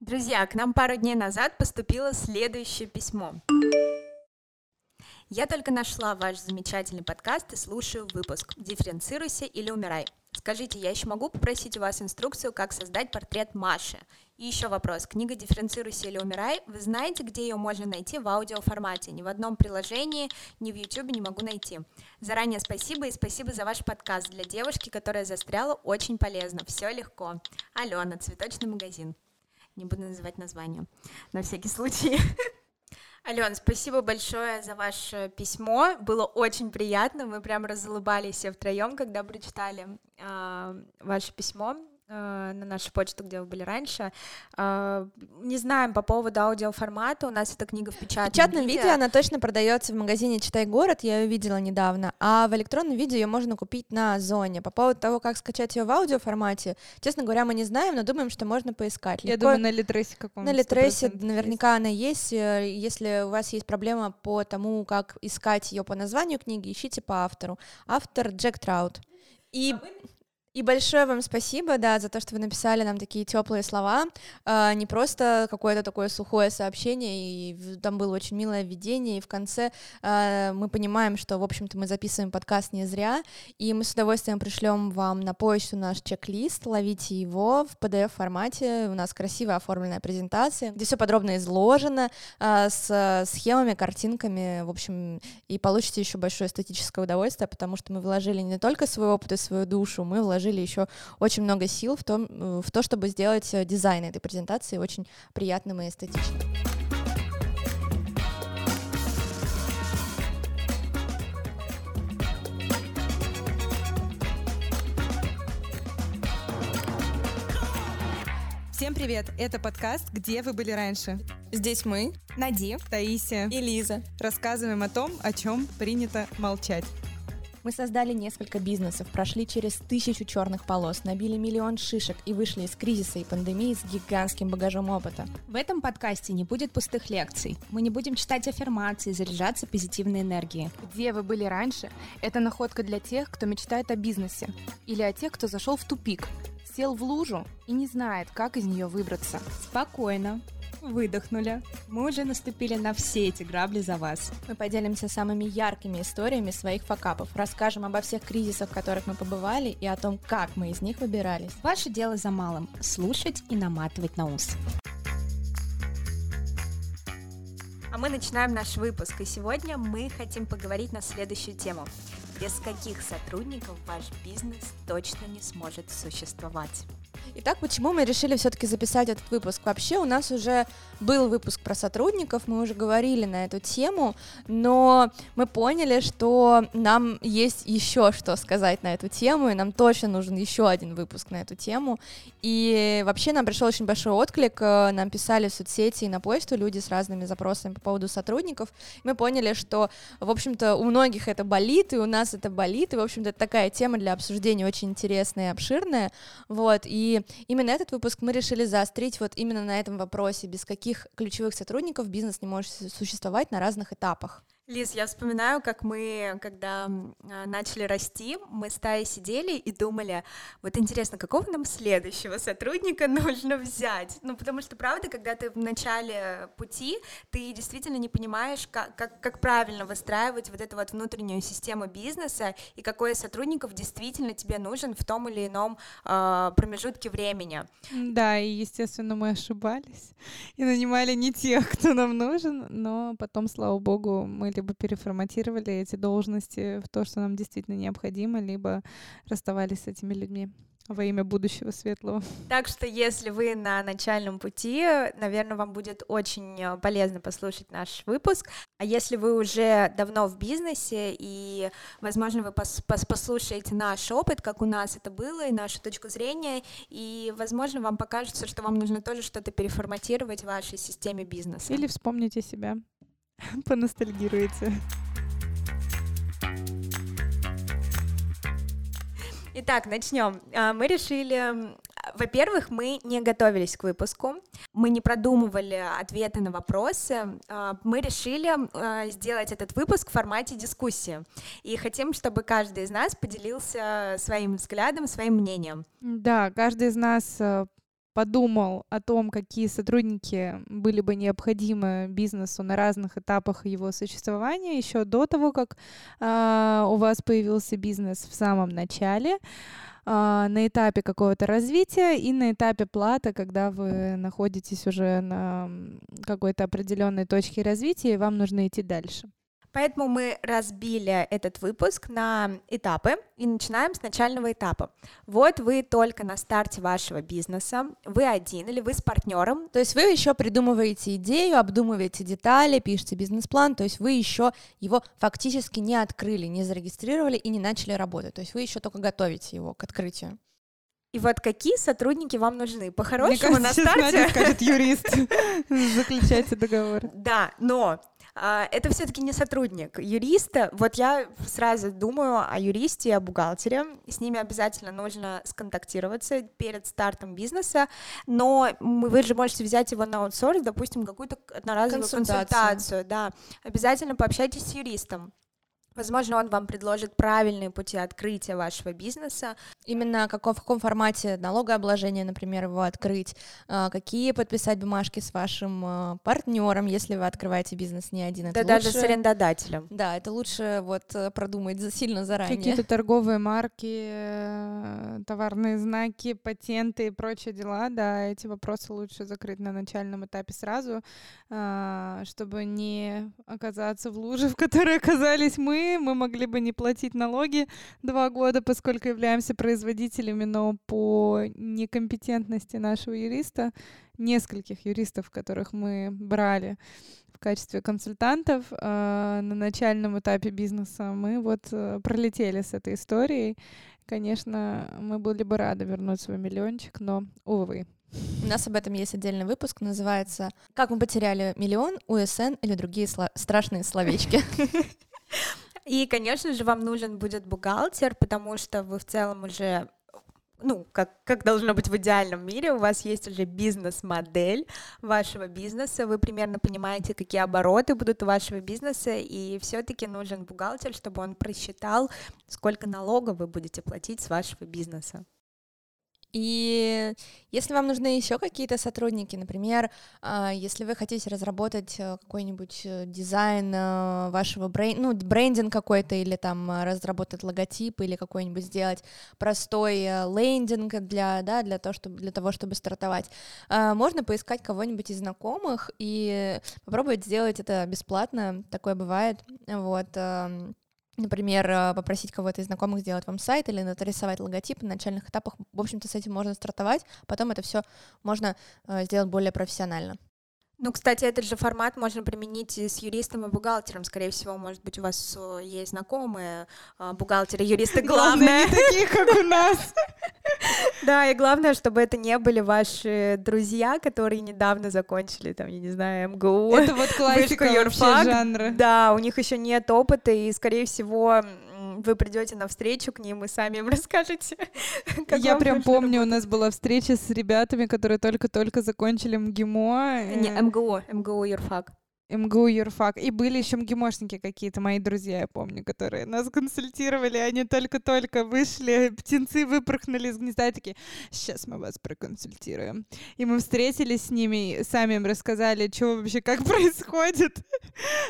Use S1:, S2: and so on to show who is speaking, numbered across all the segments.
S1: Друзья, к нам пару дней назад поступило следующее письмо. Я только нашла ваш замечательный подкаст и слушаю выпуск «Дифференцируйся или умирай». Скажите, я еще могу попросить у вас инструкцию, как создать портрет Маши? И еще вопрос. Книга «Дифференцируйся или умирай». Вы знаете, где ее можно найти в аудиоформате? Ни в одном приложении, ни в YouTube не могу найти. Заранее спасибо и спасибо за ваш подкаст. Для девушки, которая застряла, очень полезно. Все легко. Алена, цветочный магазин. Не буду называть название, на всякий случай. Ален, спасибо большое за ваше письмо. Было очень приятно. Мы прям разулыбались все втроем, когда прочитали э, ваше письмо. Э, на нашу почту, где вы были раньше. Э, не знаем по поводу аудиоформата, у нас эта книга в печатном,
S2: в печатном виде. виде. Она точно продается в магазине «Читай город», я ее видела недавно, а в электронном виде ее можно купить на Зоне. По поводу того, как скачать ее в аудиоформате, честно говоря, мы не знаем, но думаем, что можно поискать.
S3: Я думаю, на Литресе каком-то.
S2: На Литресе наверняка есть. она есть. Э, если у вас есть проблема по тому, как искать ее по названию книги, ищите по автору. Автор Джек Траут. И... А и большое вам спасибо, да, за то, что вы написали нам такие теплые слова, а, не просто какое-то такое сухое сообщение, и там было очень милое введение, и в конце а, мы понимаем, что, в общем-то, мы записываем подкаст не зря, и мы с удовольствием пришлем вам на почту наш чек-лист, ловите его в PDF-формате, у нас красиво оформленная презентация, где все подробно изложено, а, с схемами, картинками, в общем, и получите еще большое эстетическое удовольствие, потому что мы вложили не только свой опыт и свою душу, мы вложили вложили еще очень много сил в, том, э, в то, чтобы сделать э, дизайн этой презентации очень приятным и эстетичным.
S3: Всем привет! Это подкаст «Где вы были раньше?».
S2: Здесь мы,
S1: Нади,
S3: Таисия
S2: и Лиза,
S3: рассказываем о том, о чем принято молчать.
S2: Мы создали несколько бизнесов, прошли через тысячу черных полос, набили миллион шишек и вышли из кризиса и пандемии с гигантским багажом опыта.
S1: В этом подкасте не будет пустых лекций. Мы не будем читать аффирмации, заряжаться позитивной энергией.
S3: Где вы были раньше? Это находка для тех, кто мечтает о бизнесе. Или о тех, кто зашел в тупик, сел в лужу и не знает, как из нее выбраться.
S1: Спокойно, выдохнули. Мы уже наступили на все эти грабли за вас.
S2: Мы поделимся самыми яркими историями своих факапов, расскажем обо всех кризисах, в которых мы побывали, и о том, как мы из них выбирались.
S1: Ваше дело за малым — слушать и наматывать на ус. А мы начинаем наш выпуск, и сегодня мы хотим поговорить на следующую тему. Без каких сотрудников ваш бизнес точно не сможет существовать?
S2: Итак, почему мы решили все-таки записать этот выпуск? Вообще у нас уже был выпуск про сотрудников, мы уже говорили на эту тему, но мы поняли, что нам есть еще что сказать на эту тему, и нам точно нужен еще один выпуск на эту тему. И вообще нам пришел очень большой отклик, э, нам писали в соцсети и на почту люди с разными запросами по поводу сотрудников. Мы поняли, что, в общем-то, у многих это болит, и у нас это болит, и, в общем-то, такая тема для обсуждения очень интересная и обширная. Вот, и именно этот выпуск мы решили заострить вот именно на этом вопросе, без каких ключевых сотрудников бизнес не может существовать на разных этапах.
S1: Лиз, я вспоминаю, как мы, когда а, начали расти, мы с Таей сидели и думали, вот интересно, какого нам следующего сотрудника нужно взять? Ну, потому что, правда, когда ты в начале пути, ты действительно не понимаешь, как, как, как правильно выстраивать вот эту вот внутреннюю систему бизнеса и какой сотрудников действительно тебе нужен в том или ином э, промежутке времени.
S3: Да, и, естественно, мы ошибались и нанимали не тех, кто нам нужен, но потом, слава богу, мы либо переформатировали эти должности в то, что нам действительно необходимо, либо расставались с этими людьми во имя будущего светлого.
S1: Так что, если вы на начальном пути, наверное, вам будет очень э, полезно послушать наш выпуск. А если вы уже давно в бизнесе, и, возможно, вы пос пос послушаете наш опыт, как у нас это было, и нашу точку зрения, и, возможно, вам покажется, что вам нужно тоже что-то переформатировать в вашей системе бизнеса.
S3: Или вспомните себя. Поностальгируете.
S1: Итак, начнем. А, мы решили, во-первых, мы не готовились к выпуску, мы не продумывали ответы на вопросы, а, мы решили а, сделать этот выпуск в формате дискуссии, и хотим, чтобы каждый из нас поделился своим взглядом, своим мнением.
S3: Да, каждый из нас подумал о том, какие сотрудники были бы необходимы бизнесу на разных этапах его существования еще до того, как э, у вас появился бизнес в самом начале, э, на этапе какого-то развития и на этапе плата, когда вы находитесь уже на какой-то определенной точке развития и вам нужно идти дальше.
S1: Поэтому мы разбили этот выпуск на этапы и начинаем с начального этапа. Вот вы только на старте вашего бизнеса, вы один или вы с партнером.
S2: То есть вы еще придумываете идею, обдумываете детали, пишете бизнес-план, то есть вы еще его фактически не открыли, не зарегистрировали и не начали работать. То есть вы еще только готовите его к открытию.
S1: И вот какие сотрудники вам нужны? По-хорошему на старте...
S3: Надя скажет юрист. Заключайте договор.
S1: Да, но это все-таки не сотрудник юриста. Вот я сразу думаю о юристе и о бухгалтере. С ними обязательно нужно сконтактироваться перед стартом бизнеса, но вы же можете взять его на аутсорс, допустим, какую-то одноразовую консультацию. консультацию да. Обязательно пообщайтесь с юристом. Возможно, он вам предложит правильные пути открытия вашего бизнеса.
S2: Именно каком, в каком формате налогообложения, например, его открыть, а, какие подписать бумажки с вашим а, партнером, если вы открываете бизнес не один.
S1: Это да лучше... даже с арендодателем.
S2: Да, это лучше вот э, продумать сильно заранее.
S3: Какие-то торговые марки, э, товарные знаки, патенты и прочие дела, да, эти вопросы лучше закрыть на начальном этапе сразу, а, чтобы не оказаться в луже, в которой оказались мы, мы, могли бы не платить налоги два года, поскольку являемся производителями, но по некомпетентности нашего юриста, нескольких юристов, которых мы брали в качестве консультантов э, на начальном этапе бизнеса, мы вот э, пролетели с этой историей. Конечно, мы были бы рады вернуть свой миллиончик, но, увы.
S2: У нас об этом есть отдельный выпуск, называется «Как мы потеряли миллион, УСН или другие сло- страшные словечки».
S1: И, конечно же, вам нужен будет бухгалтер, потому что вы в целом уже ну, как, как должно быть в идеальном мире, у вас есть уже бизнес-модель вашего бизнеса, вы примерно понимаете, какие обороты будут у вашего бизнеса, и все-таки нужен бухгалтер, чтобы он просчитал, сколько налогов вы будете платить с вашего бизнеса.
S2: И если вам нужны еще какие-то сотрудники, например, а, если вы хотите разработать э, какой-нибудь э, дизайн э, вашего бренда, ну, брендинг какой-то, или там разработать логотип, или какой-нибудь сделать простой лендинг для, да, для, того, чтобы, для того, чтобы стартовать, а, можно поискать кого-нибудь из знакомых и попробовать сделать это бесплатно, такое бывает, вот, например, э, попросить кого-то из знакомых сделать вам сайт или нарисовать логотип на начальных этапах. В общем-то, с этим можно стартовать, потом это все можно э, сделать более профессионально.
S1: Ну, кстати, этот же формат можно применить и с юристом и бухгалтером. Скорее всего, может быть, у вас э, есть знакомые бухгалтеры, юристы.
S3: Главное, не такие, как у нас.
S1: Да, и главное, чтобы это не были ваши друзья, которые недавно закончили, там, я не знаю, МГУ.
S3: Это вот классика вообще жанра.
S1: Да, у них еще нет опыта, и, скорее всего, вы придете на встречу к ним и сами им расскажете.
S3: Я прям помню, у нас была встреча с ребятами, которые только-только закончили МГИМО.
S1: Не, МГУ, МГУ юрфак.
S3: МГУ юрфак. И были еще МГИМОшники какие-то, мои друзья, я помню, которые нас консультировали. Они только-только вышли, птенцы выпорхнули из гнезда и такие, сейчас мы вас проконсультируем. И мы встретились с ними, сами им рассказали, что вообще, как происходит.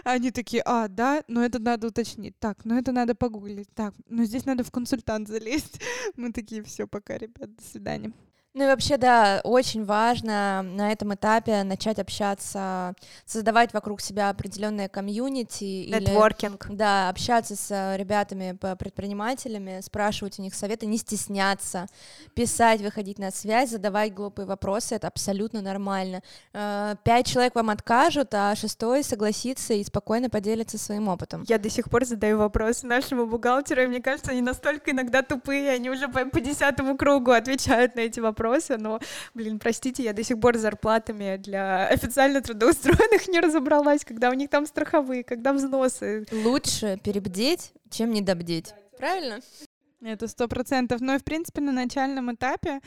S3: Они такие, а, да, но это надо уточнить. Так, ну это надо погуглить. Так, ну здесь надо в консультант залезть. Мы такие, все, пока, ребят, до свидания.
S2: Ну и вообще, да, очень важно на этом этапе начать общаться, создавать вокруг себя определенные комьюнити.
S1: Нетворкинг.
S2: Или, да, общаться с ребятами, предпринимателями, спрашивать у них советы, не стесняться, писать, выходить на связь, задавать глупые вопросы, это абсолютно нормально. Э, пять человек вам откажут, а шестой согласится и спокойно поделится своим опытом.
S1: Я до сих пор задаю вопросы нашему бухгалтеру, и мне кажется, они настолько иногда тупые, они уже по, по десятому кругу отвечают на эти вопросы вопросы, но, блин, простите, я до сих пор с зарплатами для официально трудоустроенных не разобралась, когда у них там страховые, когда взносы.
S2: Лучше перебдеть, чем недобдеть. Правильно?
S3: Это сто процентов. Ну и, в принципе, на начальном этапе,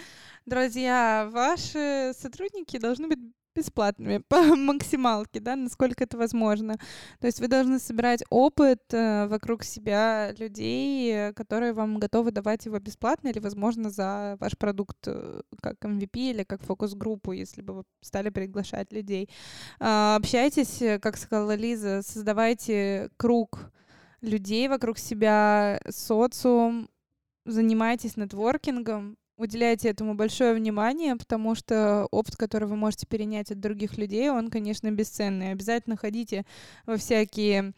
S3: друзья, ваши сотрудники должны быть бесплатными по максималке, да, насколько это возможно. То есть вы должны собирать опыт э, вокруг себя людей, которые вам готовы давать его бесплатно или, возможно, за ваш продукт э, как MVP или как фокус-группу, если бы вы стали приглашать людей. Э, общайтесь, как сказала Лиза, создавайте круг людей вокруг себя, социум, занимайтесь нетворкингом, уделяйте этому большое внимание, потому что опыт, который вы можете перенять от других людей, он, конечно, бесценный. Обязательно ходите во всякие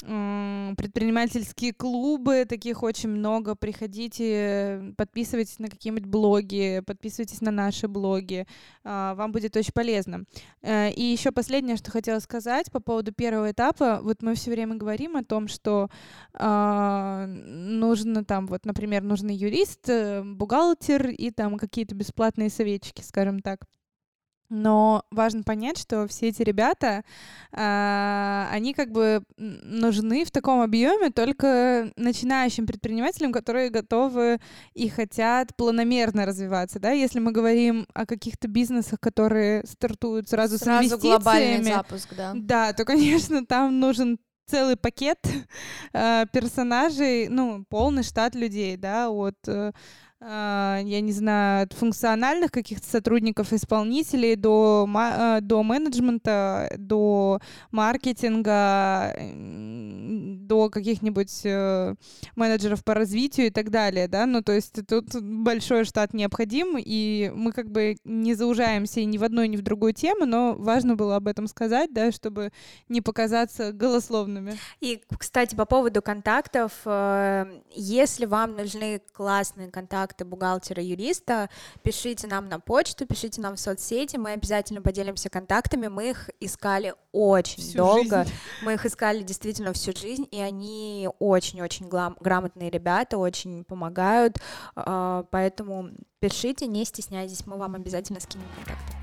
S3: предпринимательские клубы, таких очень много. Приходите, подписывайтесь на какие-нибудь блоги, подписывайтесь на наши блоги. А, вам будет очень полезно. Э, и еще последнее, что хотела сказать по поводу первого этапа. Вот мы все время говорим о том, что а, нужно там, вот, например, нужны юрист, э, бухгалтер и там какие-то бесплатные советчики, скажем так. Но важно понять, что все эти ребята, э, они как бы нужны в таком объеме только начинающим предпринимателям, которые готовы и хотят планомерно развиваться, да. Если мы говорим о каких-то бизнесах, которые стартуют сразу, сразу с инвестициями, глобальный
S2: запуск, да.
S3: Да, то, конечно, там нужен целый пакет э, персонажей, ну полный штат людей, да, от э, а, я не знаю, от функциональных каких-то сотрудников, исполнителей до, а, до менеджмента, до маркетинга, до каких-нибудь э, менеджеров по развитию и так далее, да, ну, то есть тут большой штат необходим, и мы как бы не заужаемся ни в одну, ни в другую тему, но важно было об этом сказать, да, чтобы не показаться голословными.
S1: И, кстати, по поводу контактов, э, если вам нужны классные контакты, контакты бухгалтера, юриста, пишите нам на почту, пишите нам в соцсети, мы обязательно поделимся контактами, мы их искали очень всю долго, жизнь. мы их искали действительно всю жизнь, и они очень-очень грамотные ребята, очень помогают, а, поэтому пишите, не стесняйтесь, мы вам обязательно скинем контакты.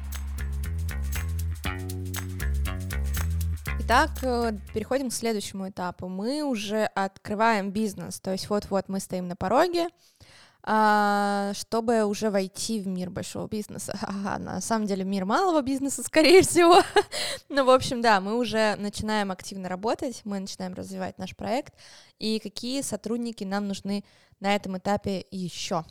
S2: Итак, э, переходим к следующему этапу. Мы уже открываем бизнес, то есть вот-вот мы стоим на пороге, чтобы уже войти в мир большого бизнеса. Ага, на самом деле мир малого бизнеса, скорее всего. ну, в общем, да, мы уже начинаем активно работать, мы начинаем развивать наш проект. И какие сотрудники нам нужны на этом этапе еще?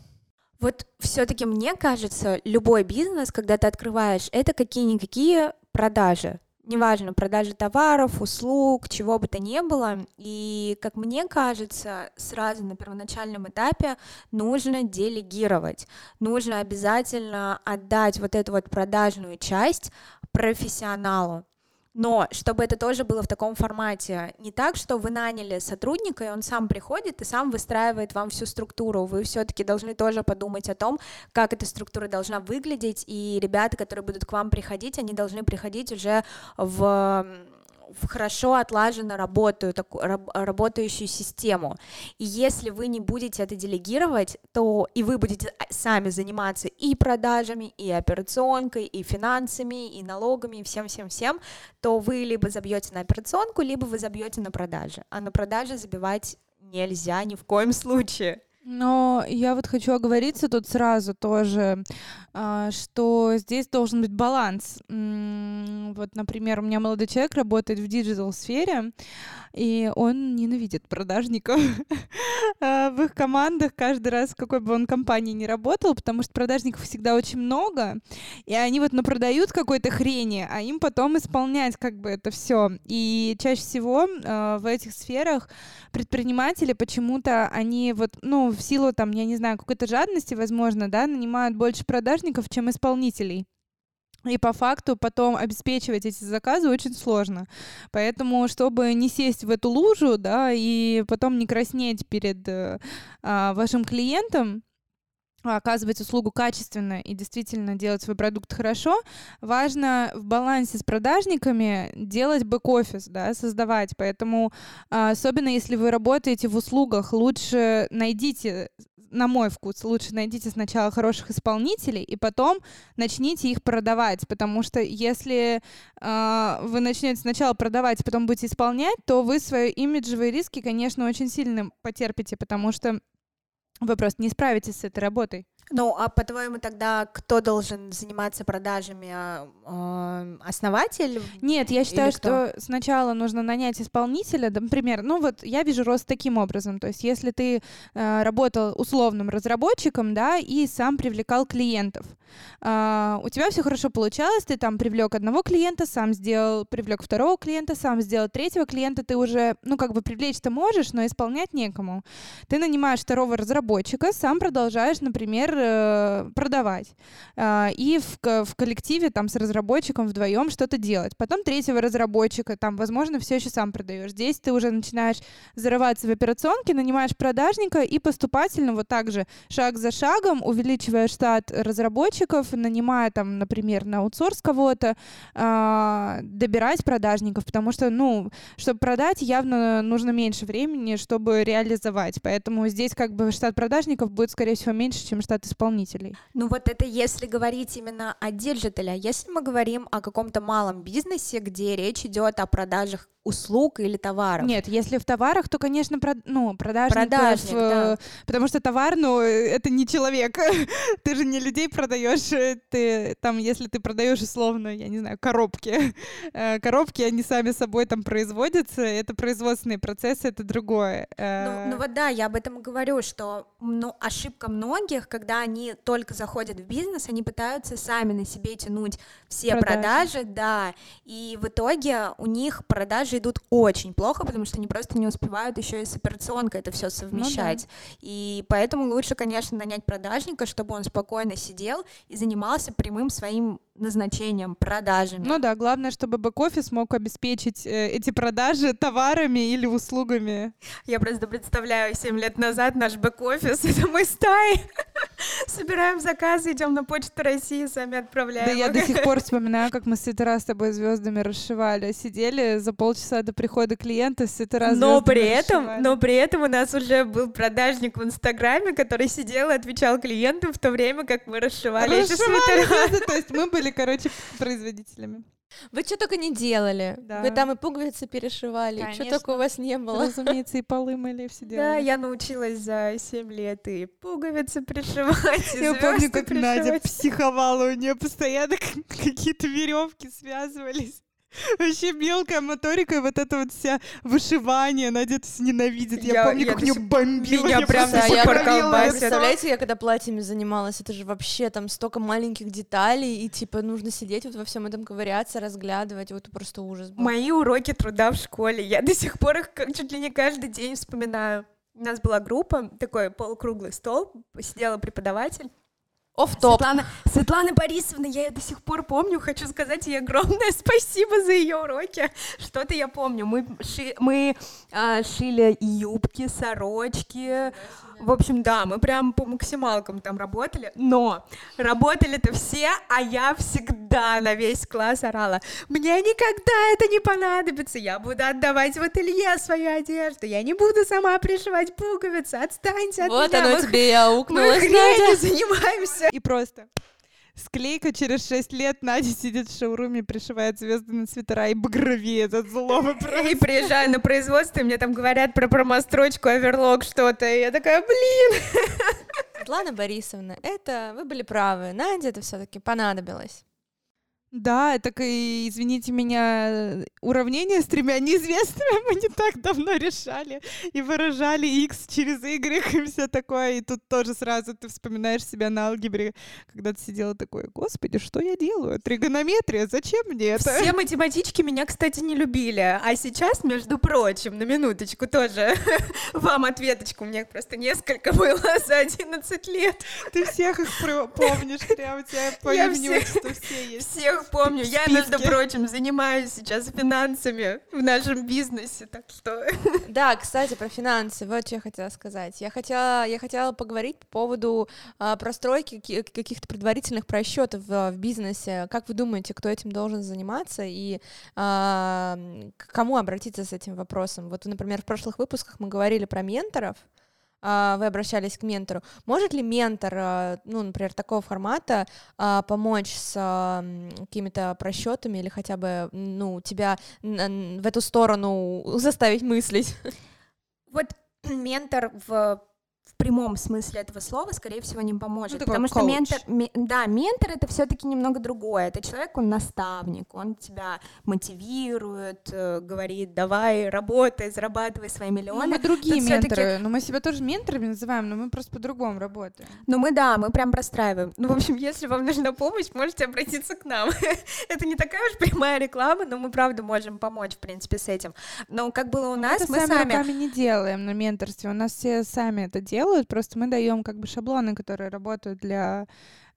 S1: Вот все-таки мне кажется, любой бизнес, когда ты открываешь, это какие-никакие продажи неважно, продажи товаров, услуг, чего бы то ни было. И, как мне кажется, сразу на первоначальном этапе нужно делегировать. Нужно обязательно отдать вот эту вот продажную часть профессионалу. Но чтобы это тоже было в таком формате, не так, что вы наняли сотрудника, и он сам приходит и сам выстраивает вам всю структуру. Вы все-таки должны тоже подумать о том, как эта структура должна выглядеть, и ребята, которые будут к вам приходить, они должны приходить уже в в хорошо отлаженно работаю, такую, раб, работающую систему. И если вы не будете это делегировать, то и вы будете а, сами заниматься и продажами, и операционкой, и финансами, и налогами, и всем-всем-всем, то вы либо забьете на операционку, либо вы забьете на продажи. А на продажи забивать нельзя ни в коем случае.
S3: Но я вот хочу оговориться тут сразу тоже, а, что здесь должен быть баланс. Вот, например, у меня молодой человек работает в digital-сфере, и он ненавидит продажников а, в их командах каждый раз, какой бы он компании ни работал, потому что продажников всегда очень много, и они вот напродают какой-то хрени, а им потом исполнять как бы это все. И чаще всего а, в этих сферах предприниматели почему-то они вот, ну, в силу там, я не знаю, какой-то жадности, возможно, да, нанимают больше продажников, чем исполнителей. И по факту потом обеспечивать эти заказы очень сложно. Поэтому, чтобы не сесть в эту лужу, да, и потом не краснеть перед э, а, вашим клиентом, оказывать услугу качественно и действительно делать свой продукт хорошо, важно в балансе с продажниками делать бэк-офис, да, создавать. Поэтому, а, особенно если вы работаете в услугах, лучше найдите на мой вкус, лучше найдите сначала хороших исполнителей и потом начните их продавать, потому что если э, вы начнете сначала продавать, а потом будете исполнять, то вы свои имиджевые риски, конечно, очень сильно потерпите, потому что вы просто не справитесь с этой работой.
S1: Ну, а по-твоему тогда кто должен заниматься продажами? А, основатель?
S3: Нет, я считаю, что сначала нужно нанять исполнителя, например, ну вот я вижу рост таким образом, то есть если ты э, работал условным разработчиком, да, и сам привлекал клиентов, а, у тебя все хорошо получалось, ты там привлек одного клиента, сам сделал, привлек второго клиента, сам сделал третьего клиента, ты уже, ну как бы привлечь-то можешь, но исполнять некому. Ты нанимаешь второго разработчика, сам продолжаешь, например, э, продавать. А, И в, в коллективе там с разработчиком вдвоем что-то делать. Потом третьего разработчика, там, возможно, все еще сам продаешь. Здесь ты уже начинаешь зарываться в операционке, нанимаешь продажника и поступательно вот так же шаг за шагом увеличивая штат разработчиков, нанимая там, например, на аутсорс кого-то, а, добирать продажников, потому что, ну, чтобы продать, явно нужно меньше времени, чтобы реализовать. Поэтому здесь как бы штат продажников будет, скорее всего, меньше, чем штат исполнителей.
S1: Ну вот это если говорить именно о digital е, а если мы говорим о каком-то малом бизнесе, где речь идет о продажах услуг или товаров.
S3: Нет, если в товарах, то, конечно, прод- ну, продажников,
S1: Продажник, да.
S3: э, потому что товар, ну, э, это не человек, ты же не людей продаешь, э, ты там, если ты продаешь условно, я не знаю, коробки, коробки, они сами собой там производятся, это производственные процессы, это другое.
S1: Ну, ну вот да, я об этом говорю, что ну, ошибка многих, когда они только заходят в бизнес, они пытаются сами на себе тянуть все
S3: Продажи.
S1: продажи, да, и в итоге у них продажи идут очень плохо, потому что они просто не успевают еще и с операционкой это все совмещать. И поэтому лучше, конечно, нанять продажника, чтобы он спокойно сидел и занимался прямым своим назначением, продажами.
S3: Ну да, главное, чтобы бэк-офис мог обеспечить э, эти продажи товарами или услугами.
S1: Я просто представляю, 7 лет назад наш бэк-офис, это мы с Таей, собираем заказы, идем на почту России, сами отправляем.
S3: Да я до сих пор вспоминаю, как мы с свитера с тобой звездами расшивали. Сидели за полчаса до прихода клиента с свитера
S1: Но при этом,
S3: расшивали.
S1: но при этом у нас уже был продажник в Инстаграме, который сидел и отвечал клиентам в то время, как мы расшивали
S3: Расшивали То есть мы были, короче, производителями.
S2: Вы что только не делали.
S3: Да.
S2: Вы там и пуговицы перешивали, что
S3: Конечно.
S2: только у вас не было.
S3: Разумеется, и полы мыли, все
S1: Да,
S3: делали.
S1: я научилась за 7 лет и пуговицы пришивать, и
S3: Я помню, как Надя психовала, у нее постоянно какие-то веревки связывались. Вообще мелкая моторика, и вот это вот вся вышивание, это всё ненавидит. Я,
S1: Я-
S3: помню,
S1: я
S3: как
S1: до
S3: у нее
S1: сих-
S3: бомбило.
S1: меня
S3: я
S1: прям колбасит.
S3: это.
S2: Представляете, я когда платьями занималась, это же вообще там столько маленьких деталей, и типа нужно сидеть вот во всем этом ковыряться, разглядывать, вот просто ужас был.
S1: Мои уроки труда в школе, я до сих пор их чуть ли не каждый день вспоминаю. У нас была группа, такой полукруглый стол, сидела преподаватель.
S2: Оф-топ.
S1: Светлана, Светлана Борисовна, я ее до сих пор помню, хочу сказать ей огромное спасибо за ее уроки. Что-то я помню, мы, ши- мы а, шили юбки, сорочки, в общем, да, мы прям по максималкам там работали, но работали-то все, а я всегда на весь класс орала, мне никогда это не понадобится, я буду отдавать в ателье свою одежду, я не буду сама пришивать пуговицы, отстаньте от
S2: Вот
S1: меня,
S2: оно
S1: мы
S2: тебе и
S1: мы
S2: аукнулось,
S1: хренью занимаемся.
S3: И просто склейка через 6 лет Надя сидит в шоуруме, пришивает звезды на свитера и багровеет от злого
S1: И приезжаю на производство, и мне там говорят про промострочку, оверлок, что-то, и я такая, блин.
S2: Светлана Борисовна, это вы были правы. Надя это все-таки понадобилось.
S3: Да, так и, извините меня, уравнение с тремя неизвестными мы не так давно решали и выражали x через y и все такое, и тут тоже сразу ты вспоминаешь себя на алгебре, когда ты сидела такой, господи, что я делаю? Тригонометрия, зачем мне это?
S1: Все математички меня, кстати, не любили. А сейчас, между прочим, на минуточку тоже вам ответочку. У меня просто несколько было за 11 лет.
S3: Ты всех их помнишь, прям тебя по имени отчеству все есть.
S1: Всех помню. Я, между прочим, занимаюсь сейчас финансами в нашем бизнесе, так что...
S2: Да, кстати, про финансы, вот что я хотела сказать. Я хотела, я хотела поговорить по поводу а, простройки ки- каких-то предварительных просчетов в, в бизнесе. Как вы думаете, кто этим должен заниматься и м, к кому обратиться с этим вопросом? Вот, например, в прошлых выпусках мы говорили про менторов. А, Вы обращались к ментору. Может ли ментор, а, ну, например, такого формата а, помочь с какими-то просчетами или хотя бы, ну, тебя в эту сторону заставить мыслить?
S1: Вот ментор в в прямом смысле этого слова, скорее всего, не поможет.
S3: Ну,
S1: потому что
S3: коуч.
S1: ментор, ме- да, ментор это все-таки немного другое. Это человек, он наставник, он тебя мотивирует, э, говорит, давай, работай, зарабатывай свои
S3: Ну,
S1: миллионы.
S3: мы другие
S1: Тут
S3: менторы, но мы себя тоже менторами называем, но мы просто по-другому работаем.
S1: Ну мы, да, мы прям простраиваем. Ну, в общем, если вам нужна помощь, можете обратиться к нам. это не такая уж прямая реклама, но мы, правда, можем помочь, в принципе, с этим. Но как было у нас,
S3: это
S1: мы
S3: сами,
S1: сами...
S3: руками не делаем на менторстве. У нас все сами это делают, просто мы даем как бы шаблоны, которые работают для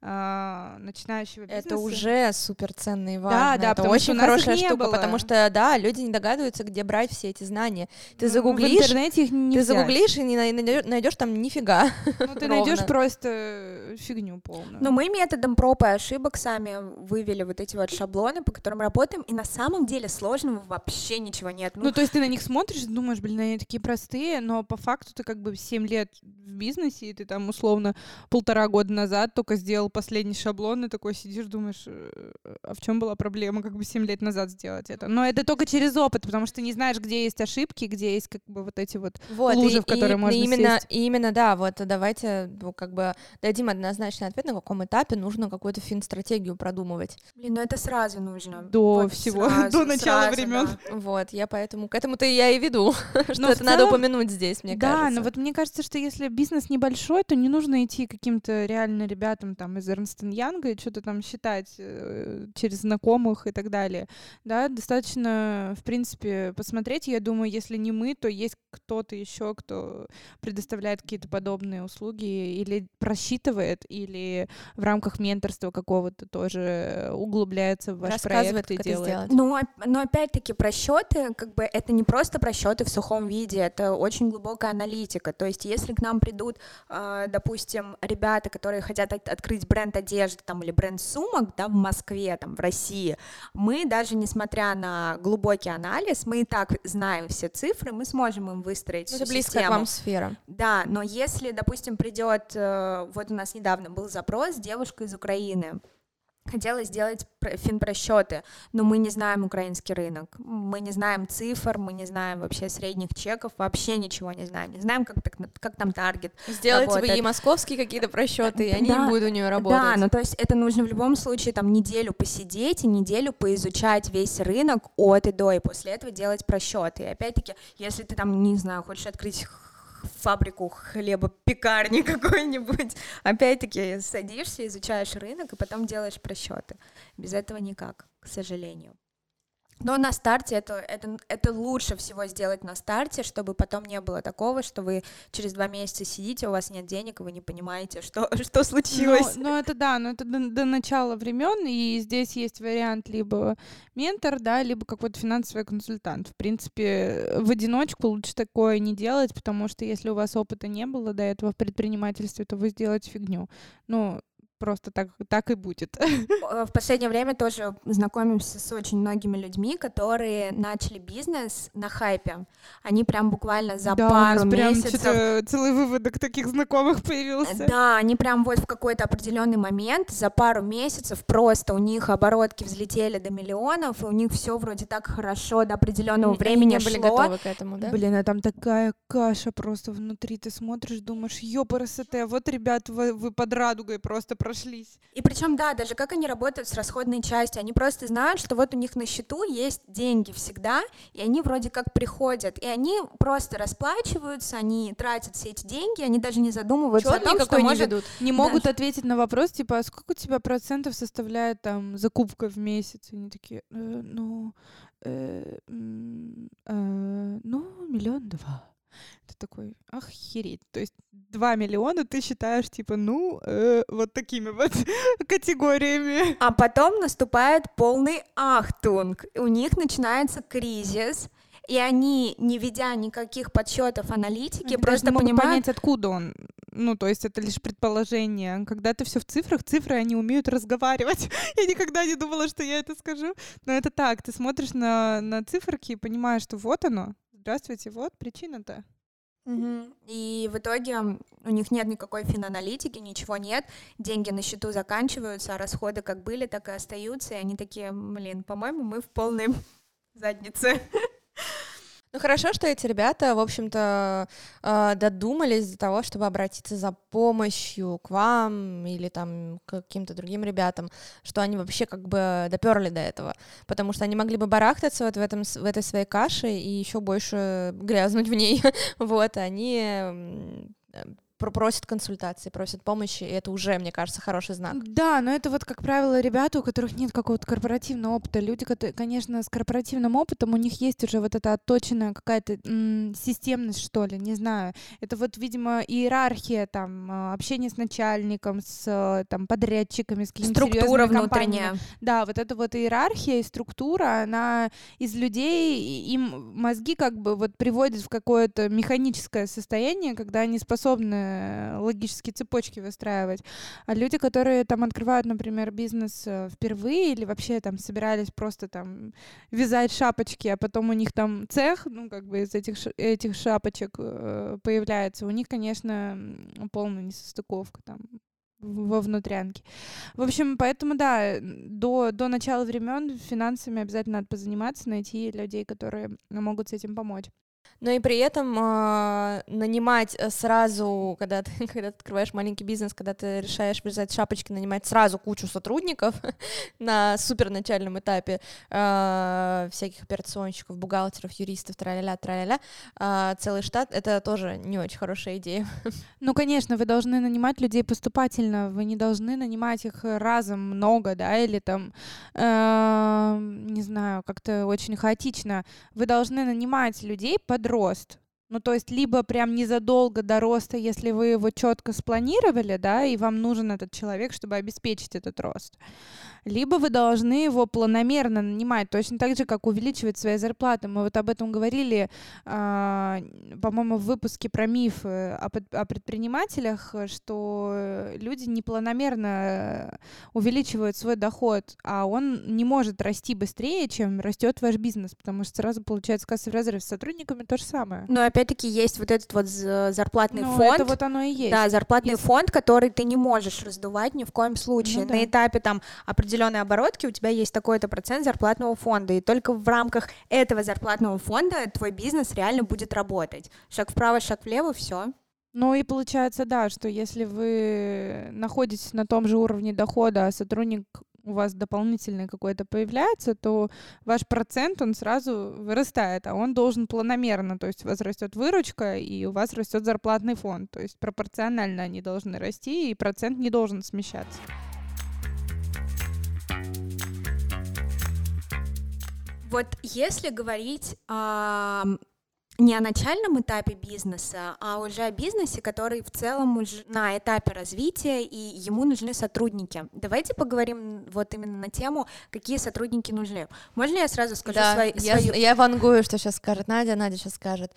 S3: а, начинающего бизнеса.
S2: Это уже суперценно и
S3: Да,
S2: важно.
S3: да,
S2: это
S3: потому что
S2: очень хорошая штука,
S3: было.
S2: потому что, да, люди не догадываются, где брать все эти знания. Ты
S3: Ну, В
S2: загуглишь,
S3: интернете их не
S2: ты
S3: взять.
S2: загуглишь и не найдешь там нифига.
S3: Ну, ты найдешь просто фигню полную.
S1: Но мы методом проб и ошибок сами вывели вот эти вот шаблоны, по которым работаем, и на самом деле сложного вообще ничего нет.
S3: Ну, то есть ты на них смотришь думаешь, блин, они такие простые, но по факту ты как бы 7 лет в бизнесе, и ты там условно полтора года назад только сделал последний шаблон, и такой сидишь, думаешь, «Э, а в чем была проблема, как бы 7 лет назад сделать это? Но это только через опыт, потому что ты не знаешь, где есть ошибки, где есть как бы вот эти вот...
S2: Вот,
S3: лужа,
S2: и,
S3: в которой
S2: и-
S3: можно
S2: именно,
S3: сесть.
S2: и именно, да, вот давайте ну, как бы дадим однозначный ответ, на каком этапе нужно какую-то фин-стратегию продумывать.
S1: Блин, ну это сразу нужно.
S3: До
S1: Вот
S3: всего,
S1: сразу,
S3: до начала
S1: сразу,
S3: времен.
S1: да.
S2: Вот, я поэтому к этому-то я и веду, что это надо упомянуть здесь, мне
S3: да,
S2: кажется.
S3: но вот мне кажется, что если бизнес небольшой, то не нужно идти каким-то реально ребятам там из Эрнст Янга и что-то там считать э, через знакомых и так далее. Да, достаточно, в принципе, посмотреть. Я думаю, если не мы, то есть кто-то еще, кто предоставляет какие-то подобные услуги или просчитывает, или в рамках менторства какого-то тоже углубляется в ваш проект и делает.
S2: сделать.
S1: Ну, оп- но опять-таки просчеты, как бы это не просто просчеты в сухом виде, это очень глубокая аналитика. То есть, если к нам придут, э, допустим, ребята, которые хотят от- открыть бренд одежды там или бренд сумок, да, в Москве, там, в России, мы даже несмотря на глубокий анализ, мы и так знаем все цифры, мы сможем им выстроить
S2: Ну, это близкая к
S1: систему.
S2: вам сфера.
S1: Да, но если, допустим, придет, э, вот у нас недавно был запрос, девушка из Украины хотела сделать про- финпросчеты, но мы не знаем украинский рынок, мы не знаем цифр, мы не знаем вообще средних чеков, вообще ничего не знаем, не знаем, как, как там таргет.
S2: Сделайте вы
S1: Работает.
S2: и московские какие-то просчеты, и они
S1: Да,
S2: будут у нее работать.
S1: Да, ну то есть это нужно в любом случае там неделю посидеть и неделю поизучать весь рынок от и до, и после этого делать просчеты. И опять-таки, если ты там, не знаю, хочешь открыть фабрику хлеба, пекарни какой-нибудь, опять-таки садишься, изучаешь рынок и потом делаешь просчеты. Без этого никак, к сожалению. Но на старте это, это, это лучше всего сделать на старте, чтобы потом не было такого, что вы через два месяца сидите, у вас нет денег, и вы не понимаете, что, что случилось.
S3: Ну, ну, это да, но это до, до начала времен, и здесь есть вариант либо ментор, да, либо какой-то финансовый консультант. В принципе, в одиночку лучше такое не делать, потому что если у вас опыта не было до этого в предпринимательстве, то вы сделаете фигню. Ну, просто так, так и будет.
S1: Э, В последнее время тоже знакомимся с очень многими людьми, которые начали бизнес на хайпе. Они прям буквально за
S3: да,
S1: пару
S3: у нас прям
S1: месяцев
S3: целый выводок таких знакомых появился.
S1: Да, они прям вот в какой-то определенный момент за пару месяцев просто у них оборотки взлетели до миллионов, и у них все вроде так хорошо до определенного
S2: Они
S1: времени
S2: не были
S1: шло.
S2: готовы к этому, да?
S3: Блин, а там такая каша просто внутри. Ты смотришь, думаешь, ёпарасоте, вот, ребят, вы, вы под радугой просто прошлись.
S1: И причем, да, даже как они работают с расходной частью, они просто знают, что вот у них на счету есть деньги всегда, и они вроде как приходят, и они просто расплачиваются, они тратят все эти деньги, они даже не задумываются
S2: Учет
S1: о том, что
S2: не
S1: может...
S2: ведут.
S3: Не могут ответить на вопрос, типа, а сколько у тебя процентов составляет там закупка в месяц? И они такие, «Э, ну, э, э, ну, миллион два. Ты такой, охереть. То есть два миллиона ты считаешь, типа, ну, э, вот такими вот категориями.
S1: А потом наступает полный ахтунг. У них начинается кризис, и они, не ведя никаких подсчетов аналитики,
S3: Они
S1: просто понимают,
S3: понять, откуда он. Ну, то есть это лишь предположение. Когда ты все в цифрах, цифры, они умеют разговаривать. Я никогда не думала, что я это скажу. Но это так. Ты смотришь на, на циферки и понимаешь, что вот оно. Здравствуйте, вот причина-то.
S1: Мгм. И в итоге у них нет никакой финаналитики, ничего нет, деньги на счету заканчиваются, а расходы как были, так и остаются, и они такие, блин, по-моему, мы в полной заднице.
S2: Ну хорошо, что эти ребята, в общем-то, э, додумались до того, чтобы обратиться за помощью к вам или там к каким-то другим ребятам, что они вообще как бы доперли до этого, потому что они могли бы барахтаться вот в, этом, в этой своей каше и еще больше грязнуть в ней, вот, они просят консультации, просят помощи, и это уже, мне кажется, хороший знак.
S3: Да, но это вот, как правило, ребята, у которых нет какого-то корпоративного опыта. Люди, которые, конечно, с корпоративным опытом, у них есть уже вот эта отточенная какая-то м- системность, что ли, не знаю. Это вот, видимо, иерархия, там, а, общение с начальником, с там, подрядчиками, с какими-то
S1: Структура внутренняя.
S3: Да, вот эта вот иерархия и структура, она из людей, им мозги как бы вот приводит в какое-то механическое состояние, когда они способны Э, логические цепочки выстраивать. А люди, которые там открывают, например, бизнес э, впервые или вообще там собирались просто там вязать шапочки, а потом у них там цех, ну, как бы из этих, этих шапочек э, появляется, у них, конечно, полная несостыковка там во внутрянке. В общем, поэтому, да, до, до начала времен финансами обязательно надо позаниматься, найти людей, которые могут с этим помочь
S2: но и при этом э, нанимать сразу, когда ты, когда ты открываешь маленький бизнес, когда ты решаешь вязать шапочки, нанимать сразу кучу сотрудников на суперначальном этапе, э, всяких операционщиков, бухгалтеров, юристов, тра-ля-ля, тра-ля-ля, э, целый штат, это тоже не очень хорошая идея.
S3: Ну, конечно, вы должны нанимать людей поступательно, вы не должны нанимать их разом много, да, или там, э, не знаю, как-то очень хаотично. Вы должны нанимать людей под рост. Ну, то есть, либо прям незадолго до роста, если вы его четко спланировали, да, и вам нужен этот человек, чтобы обеспечить этот рост либо вы должны его планомерно нанимать, точно так же, как увеличивать свои зарплаты. Мы вот об этом говорили, э, по-моему, в выпуске про мифы о, о предпринимателях, что люди непланомерно увеличивают свой доход, а он не может расти быстрее, чем растет ваш бизнес, потому что сразу получается кассовый разрыв с сотрудниками то же самое.
S1: Но опять-таки есть вот этот вот зарплатный
S3: ну,
S1: фонд.
S3: Это вот оно и есть.
S1: Да, зарплатный Если... фонд, который ты не можешь раздувать ни в коем случае. Ну, да. На этапе там определенной оборотки у тебя есть такой-то процент зарплатного фонда, и только в рамках этого зарплатного фонда твой бизнес реально будет работать. Шаг вправо, шаг влево, все.
S3: Ну и получается, да, что если вы находитесь на том же уровне дохода, а сотрудник у вас дополнительный какой-то появляется, то ваш процент, он сразу вырастает, а он должен планомерно, то есть у вас растет выручка, и у вас растет зарплатный фонд, то есть пропорционально они должны расти, и процент не должен смещаться.
S1: Вот если говорить а, не о начальном этапе бизнеса, а уже о бизнесе, который в целом уже на этапе развития, и ему нужны сотрудники. Давайте поговорим вот именно на тему, какие сотрудники нужны. Можно я сразу скажу
S2: да,
S1: свой,
S2: я,
S1: свою...
S2: я вангую, что сейчас скажет Надя, Надя сейчас скажет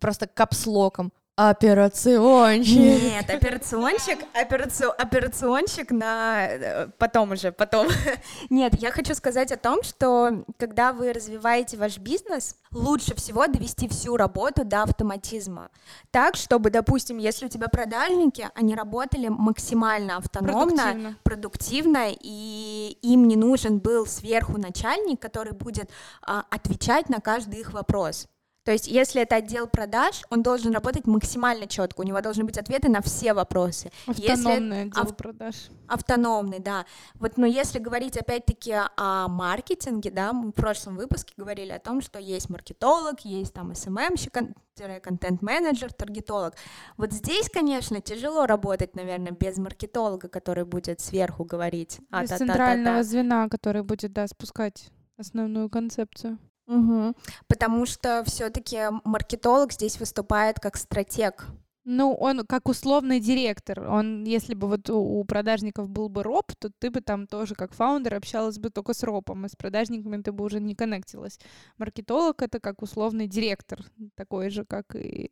S2: просто капслоком. Операционщик.
S1: Нет, операционщик, операци... операционщик на э, потом уже, потом. Нет, я хочу сказать о том, что когда вы развиваете ваш бизнес, лучше всего довести всю работу до автоматизма. Так, чтобы, допустим, если у тебя продажники, они работали максимально автономно, продуктивно, продуктивно и им не нужен был сверху начальник, который будет а, отвечать на каждый их вопрос. То есть, если это отдел продаж, он должен работать максимально четко, у него должны быть ответы на все вопросы.
S3: Автономный если... отдел ав... продаж.
S1: Автономный, да. Вот, но если говорить опять-таки о маркетинге, да, мы в прошлом выпуске говорили о том, что есть маркетолог, есть там СММщик, контент-менеджер, таргетолог. Вот здесь, конечно, тяжело работать, наверное, без маркетолога, который будет сверху говорить.
S3: А, без центрального звена, который будет, да, спускать основную концепцию.
S1: Угу. Потому что все-таки маркетолог здесь выступает как стратег.
S3: Ну, он как условный директор. Он, если бы вот у продажников был бы роб, то ты бы там тоже как фаундер общалась бы только с робом, и с продажниками ты бы уже не коннектилась. Маркетолог — это как условный директор, такой же, как и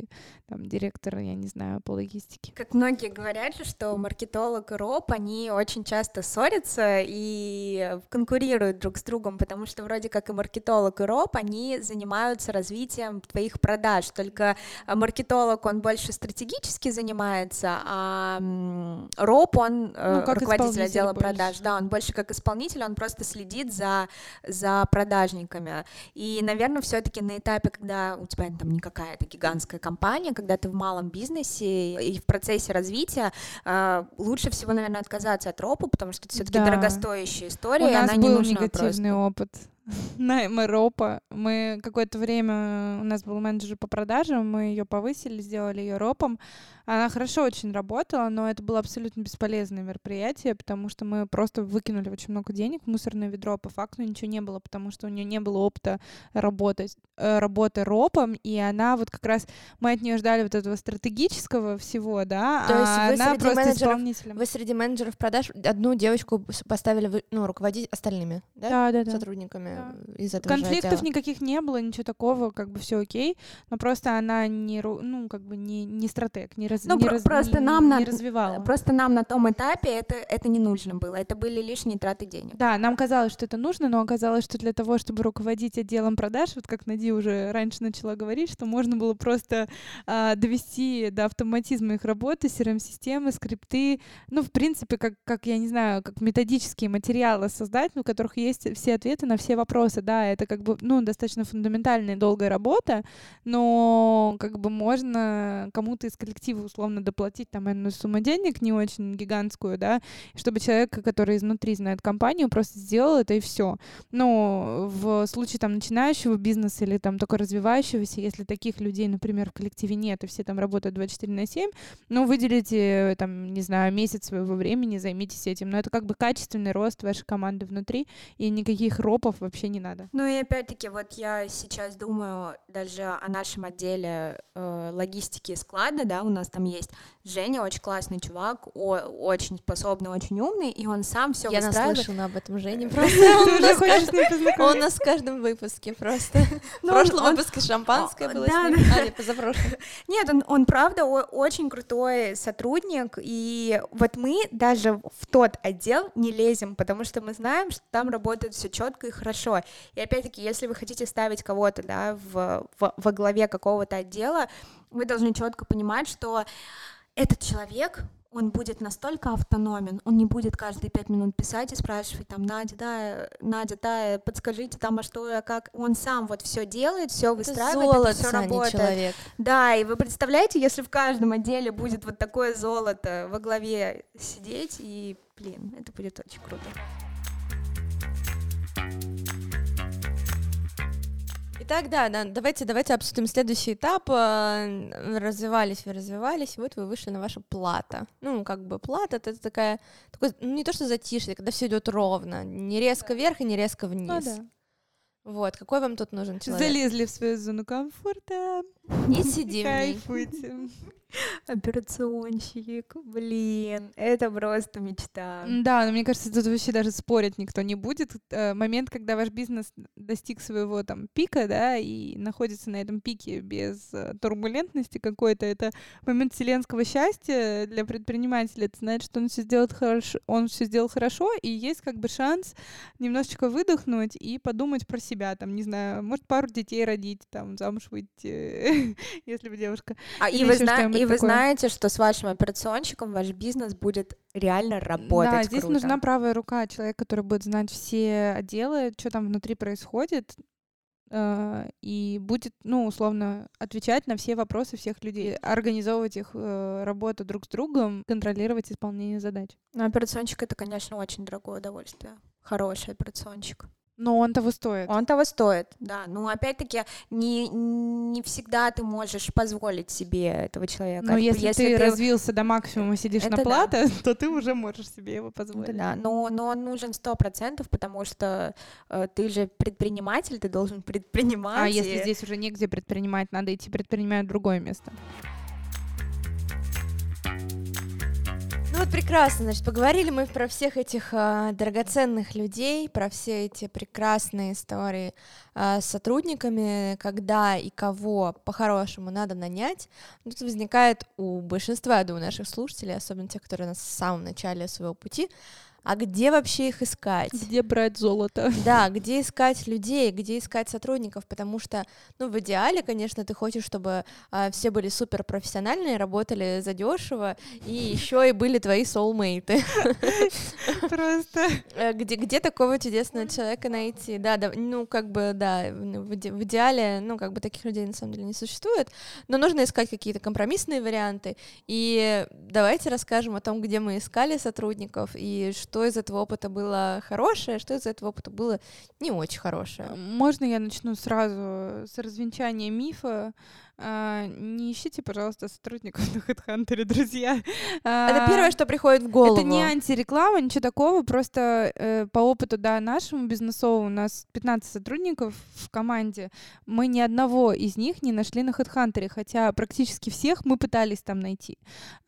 S3: там директор, я не знаю, по логистике.
S1: Как многие говорят же, что маркетолог и роб, они очень часто ссорятся и конкурируют друг с другом, потому что вроде как и маркетолог и роб, они занимаются развитием твоих продаж, только маркетолог, он больше стратегически стратегически занимается, а Роб, он э, ну, руководитель отдела больше. продаж, да, он больше как исполнитель, он просто следит за, за продажниками. И, наверное, все таки на этапе, когда у тебя там не какая-то гигантская компания, когда ты в малом бизнесе и в процессе развития, э, лучше всего, наверное, отказаться от ропа, потому что это все таки да. дорогостоящая история, у
S3: нас
S1: она был
S3: негативный
S1: просто.
S3: опыт найма ропа. Мы какое-то время, у нас был менеджер по продажам, мы ее повысили, сделали ее ропом. Она хорошо очень работала, но это было абсолютно бесполезное мероприятие, потому что мы просто выкинули очень много денег в мусорное ведро, а по факту ничего не было, потому что у нее не было опыта работать, э, работы ропом, и она вот как раз, мы от нее ждали вот этого стратегического всего, да,
S2: То есть а вы она среди просто исполнителем. Вы среди менеджеров продаж одну девочку поставили, ну, руководить остальными, да?
S3: Да, да, да.
S2: Сотрудниками да. из этого
S3: Конфликтов никаких не было, ничего такого, как бы все окей, но просто она не, ну, как бы не, не стратег, не раз,
S1: ну,
S3: не,
S1: про-
S3: раз,
S1: просто
S3: не,
S1: нам
S3: не
S1: на,
S3: развивала.
S1: Просто нам на том этапе это, это не нужно было, это были лишние траты денег.
S3: Да, нам казалось, что это нужно, но оказалось, что для того, чтобы руководить отделом продаж, вот как Нади уже раньше начала говорить, что можно было просто а, довести до автоматизма их работы, CRM-системы, скрипты, ну, в принципе, как, как, я не знаю, как методические материалы создать, в которых есть все ответы на все вопросы, да, это как бы, ну, достаточно фундаментальная и долгая работа, но как бы можно кому-то из коллектива условно доплатить там энную сумму денег, не очень гигантскую, да, чтобы человек, который изнутри знает компанию, просто сделал это и все. Но в случае там начинающего бизнеса или там только развивающегося, если таких людей, например, в коллективе нет, и все там работают 24 на 7, ну, выделите там, не знаю, месяц своего времени, займитесь этим. Но это как бы качественный рост вашей команды внутри, и никаких ропов вообще не надо.
S1: Ну и опять-таки, вот я сейчас думаю даже о нашем отделе э, логистики и склада, да, у нас там есть Женя, очень классный чувак, о, очень способный, очень умный, и он сам все
S2: Я наслышана об этом Жене просто. Он нас в каждом выпуске просто. В ну, прошлом выпуске шампанское было с ним, а, позапрошлом.
S1: Нет, он правда очень крутой сотрудник, и вот мы даже в тот отдел не лезем, потому что мы знаем, что там работает все четко и хорошо. И опять-таки, если вы хотите ставить кого-то, да, в, в, во главе какого-то отдела, вы должны четко понимать, что этот человек, он будет настолько автономен, он не будет каждые пять минут писать и спрашивать там, Надя, да, Надя, да, подскажите там, а что, а как, он сам вот все делает, все выстраивает,
S2: золото,
S1: это все работает.
S2: человек.
S1: Да, и вы представляете, если в каждом отделе будет вот такое золото во главе сидеть, и, блин, это будет очень круто.
S2: Итак, да, да, давайте, давайте обсудим следующий этап. Э, развивались вы, развивались, вот вы вышли на вашу плата. Ну, как бы плата это такая, такой, ну, не то что затишье, когда все идет ровно, не резко вверх и не резко вниз. А, да. Вот, какой вам тут нужен человек?
S3: Залезли в свою зону комфорта.
S2: Не сидим.
S3: Кайфуйте.
S1: Операционщик, блин, это просто мечта.
S3: Да, но мне кажется, тут вообще даже спорить никто не будет. Э, момент, когда ваш бизнес достиг своего там пика, да, и находится на этом пике без э, турбулентности какой-то, это момент вселенского счастья для предпринимателя. Это значит, что он все сделает хорошо, он все сделал хорошо, и есть как бы шанс немножечко выдохнуть и подумать про себя, там, не знаю, может пару детей родить, там, замуж выйти, если бы девушка.
S1: А и вы знаете и вы такое. знаете, что с вашим операционщиком ваш бизнес будет реально работать.
S3: Да, здесь
S1: круто.
S3: нужна правая рука, человек, который будет знать все отделы, что там внутри происходит, э, и будет, ну, условно, отвечать на все вопросы всех людей, организовывать их э, работу друг с другом, контролировать исполнение задач.
S1: Но операционщик это, конечно, очень дорогое удовольствие. Хороший операционщик.
S3: Но он того стоит.
S1: Он того стоит, да. Ну, опять-таки, не, не всегда ты можешь позволить себе этого человека.
S3: Но если, если ты, ты развился до максимума сидишь Это на плата, да. то ты уже можешь себе его позволить.
S1: Это да, но, но он нужен сто процентов, потому что э, ты же предприниматель, ты должен предпринимать.
S3: А
S1: и...
S3: если здесь уже негде предпринимать, надо идти предпринимать в другое место.
S2: Ну прекрасно, значит, поговорили мы про всех этих э, драгоценных людей, про все эти прекрасные истории э, с сотрудниками, когда и кого по-хорошему надо нанять. Тут возникает у большинства, я думаю, наших слушателей, особенно тех, которые у нас в самом начале своего пути, а где вообще их искать?
S3: Где брать золото?
S2: Да, где искать людей, где искать сотрудников, потому что, ну, в идеале, конечно, ты хочешь, чтобы а, все были супер профессиональные, работали задешево, и еще и были твои соулмейты.
S3: Просто.
S2: Э, где, где такого чудесного человека найти? Да, да, ну, как бы, да, в, иде- в идеале, ну, как бы таких людей на самом деле не существует, но нужно искать какие-то компромиссные варианты, и давайте расскажем о том, где мы искали сотрудников, и что из этого опыта было хорошее, что из этого опыта было не очень хорошее.
S3: Можно я начну сразу с развенчания мифа? А, не ищите, пожалуйста, сотрудников на HeadHunter, друзья.
S2: Это
S3: А,
S2: первое, что приходит в голову.
S3: Это не антиреклама, ничего такого, просто э, по опыту, да, нашему бизнесовому, у нас 15 сотрудников в команде, мы ни одного из них не нашли на HeadHunter, хотя практически всех мы пытались там найти.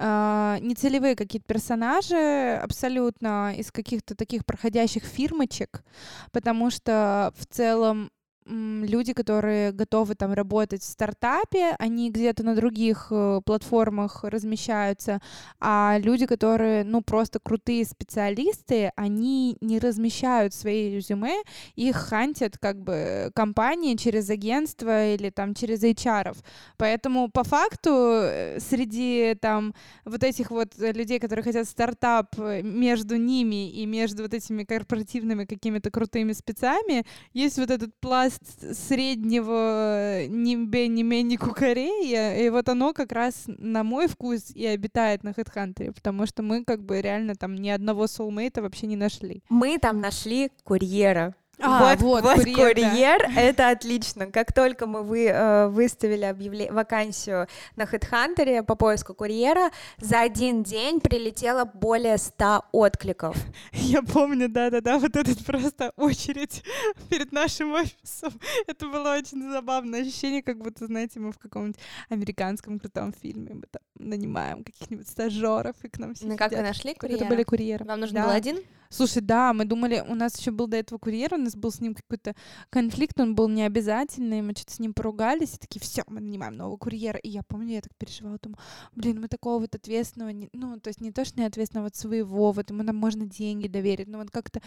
S3: А, нецелевые какие-то персонажи, абсолютно из каких-то таких проходящих фирмочек, потому что в целом люди, которые готовы там работать в стартапе, они где-то на других э, платформах размещаются, а люди, которые, ну, просто крутые специалисты, они не размещают свои резюме, их хантят как бы компании через агентство или там через HR. Поэтому по факту э, среди там вот этих вот людей, которые хотят стартап, э, между ними и между вот этими корпоративными какими-то крутыми спецами есть вот этот пласт среднего нимбе не кукарея, и вот оно как раз на мой вкус и обитает на HeadHunter, потому что мы как бы реально там ни одного соулмейта вообще не нашли.
S1: Мы там нашли курьера.
S3: А,
S1: вот,
S3: вот,
S1: вот
S3: курьер,
S1: курьер,
S3: да.
S1: это отлично. Как только мы вы, э, выставили объявле- вакансию на HeadHunter по поиску курьера, за один день прилетело более 100 откликов.
S3: Я помню, да-да-да, вот этот просто очередь перед нашим офисом. Это было очень забавное ощущение, как будто, знаете, мы в каком-нибудь американском крутом фильме. Мы там нанимаем каких-нибудь стажеров, и к нам все
S2: Ну как вы нашли курьера?
S3: Это были курьеры.
S2: Вам нужен
S3: Да.
S2: был один?
S3: Слушай, да, мы думали, у нас еще был до этого курьер, у нас был с ним какой-то конфликт, он был необязательный, мы что-то с ним поругались, и такие, все, мы нанимаем нового курьера. И я помню, я так переживала, думаю, блин, мы такого вот ответственного, не- ну, то есть не то, что не ответственного, вот своего, вот ему нам можно деньги доверить, ну, вот как-то...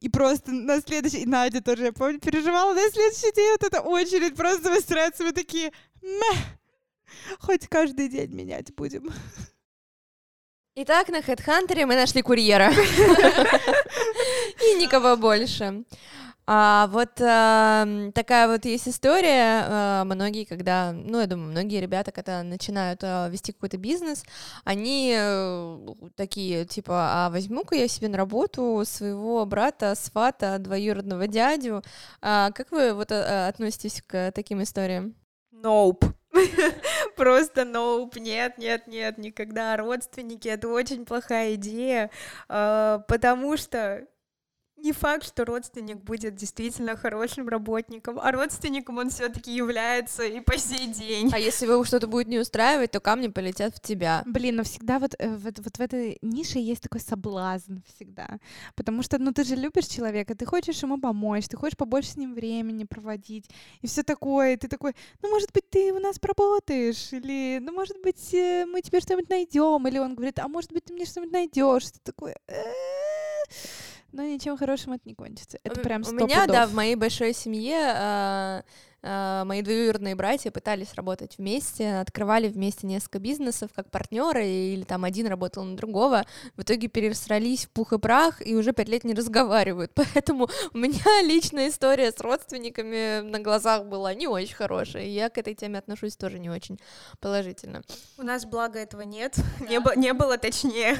S3: И просто на следующий, и Надя тоже, я помню, переживала, на следующий день вот эта очередь просто выстраивается, мы такие, мeh, хоть каждый день менять будем.
S2: Итак, на HeadHunter мы нашли курьера. И никого больше. А вот а, такая вот есть история. а, многие, когда, ну, я думаю, многие ребята, когда начинают а, вести какой-то бизнес, они э, такие, типа, а возьму-ка я себе на работу своего брата, свата, двоюродного дядю. А как вы вот а, относитесь к таким историям?
S1: Nope. Просто nope, нет, нет, нет, никогда. Родственники — это очень плохая идея, а, потому что не факт, что родственник будет действительно хорошим работником, а родственником он все-таки является и по сей день.
S2: А если его что-то будет не устраивать, то камни полетят в тебя.
S3: Блин, но всегда вот, э, вот, вот в этой нише есть такой соблазн всегда. Потому что, ну, ты же любишь человека, ты хочешь ему помочь, ты хочешь побольше с ним времени проводить, и все такое. И ты такой, ну, может быть, ты у нас поработаешь, или, ну, может быть, э, мы тебе что-нибудь найдем, или он говорит, а может быть, ты мне что-нибудь найдешь. Ты такой. Но ничем хорошим это не кончится. Это
S2: У-
S3: прям
S2: У меня, да, в моей большой семье а, мои двоюродные братья пытались работать вместе, открывали вместе несколько бизнесов как партнеры, или там один работал на другого. В итоге пересрались в пух и прах и уже пять лет не разговаривают. Поэтому у меня личная история с родственниками на глазах была не очень хорошая. и Я к этой теме отношусь тоже не очень положительно.
S1: У нас, благо, этого нет, не, бо- не было точнее,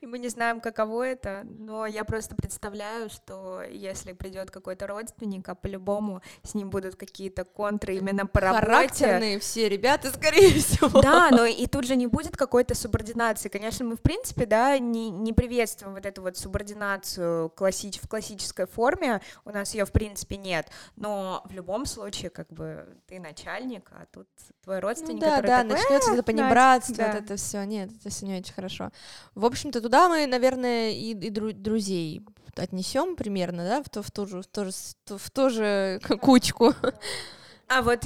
S1: и мы не знаем, каково это, но я просто представляю, что если придет какой-то родственник, а по-любому с ним будут какие-то контры именно по работе,
S2: Характерные все ребята, скорее всего.
S1: Да, но и тут же не будет какой-то субординации. Конечно, мы, в принципе, да, не, не приветствуем вот эту вот субординацию классич, в классической форме, у нас ее, в принципе, нет, но в любом случае, как бы, ты начальник, а тут твой
S2: Ну
S1: родственник,
S2: да,
S1: который
S2: да,
S1: такой,
S2: начнется
S1: «А,
S2: это понебратство,
S1: да».
S2: вот это все. Нет, это все не очень хорошо. В общем-то, туда мы, наверное, и, и дру- друзей отнесем примерно, да, в, то, в, ту же, в, ту же, в ту же кучку.
S1: А вот,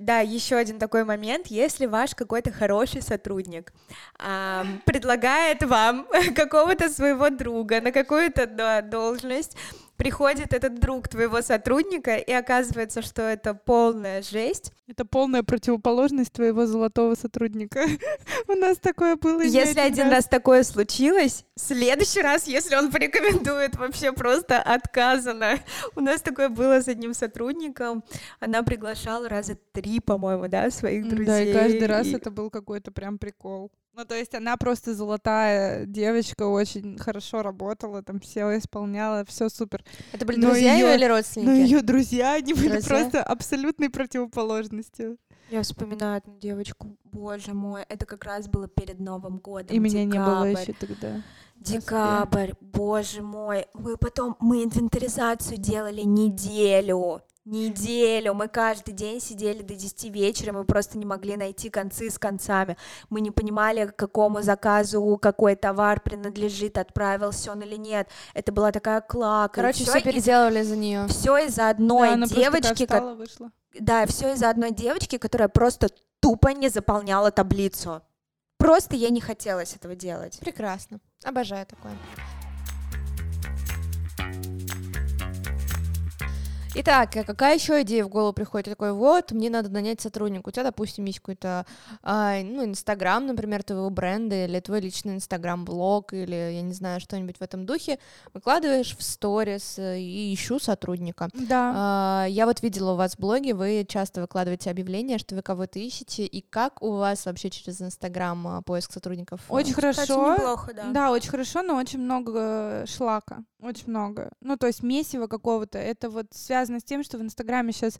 S1: да, еще один такой момент, если ваш какой-то хороший сотрудник ам, предлагает вам какого-то своего друга на какую-то да, должность, приходит этот друг твоего сотрудника, и оказывается, что это полная жесть.
S3: Это полная противоположность твоего золотого сотрудника. У нас такое было.
S1: Если один раз такое случилось, в следующий раз, если он порекомендует, вообще просто отказано. У нас такое было с одним сотрудником. Она приглашала раза три, по-моему, да, своих друзей.
S3: Да, и каждый раз это был какой-то прям прикол. Ну, то есть она просто золотая девочка, очень хорошо работала, там все исполняла, все супер.
S2: Это были
S3: Но
S2: друзья
S3: её
S2: или родственники?
S3: ее друзья, они были
S2: Друзья?
S3: просто абсолютной противоположностью.
S1: Я вспоминаю эту девочку, боже мой, это как раз было перед Новым годом.
S3: И меня не было
S1: декабрь.
S3: еще тогда.
S1: Декабрь, боже мой. Мы потом, мы инвентаризацию делали неделю. Неделю. Мы каждый день сидели до 10 вечера, мы просто не могли найти концы с концами. Мы не понимали, к какому заказу какой товар принадлежит, отправился он или нет. Это была такая клака.
S2: Короче, все переделывали за нее.
S1: Все из-за одной
S3: Да,
S1: девочки,
S3: встала, вышла.
S1: да, все из-за одной девочки, которая просто тупо не заполняла таблицу. Просто ей не хотелось этого делать.
S2: Прекрасно. Обожаю такое. Итак, а какая еще идея в голову приходит? Такой, вот, мне надо нанять сотрудника. У тебя, допустим, есть какой-то, ну, Инстаграм, например, твоего бренда, или твой личный Инстаграм-блог, или, я не знаю, что-нибудь в этом духе. Выкладываешь в сторис э, и ищу сотрудника.
S3: Да.
S2: А, Я вот видела у вас в блоге, вы часто выкладываете объявления, что вы кого-то ищете, и как у вас вообще через Инстаграм а, поиск сотрудников? э,
S3: Очень
S1: Кстати,
S3: хорошо.
S1: неплохо, да.
S3: Да, очень хорошо, но очень много э, шлака. Очень много. Ну, то есть месива какого-то. Это вот связано с тем, что в Инстаграме сейчас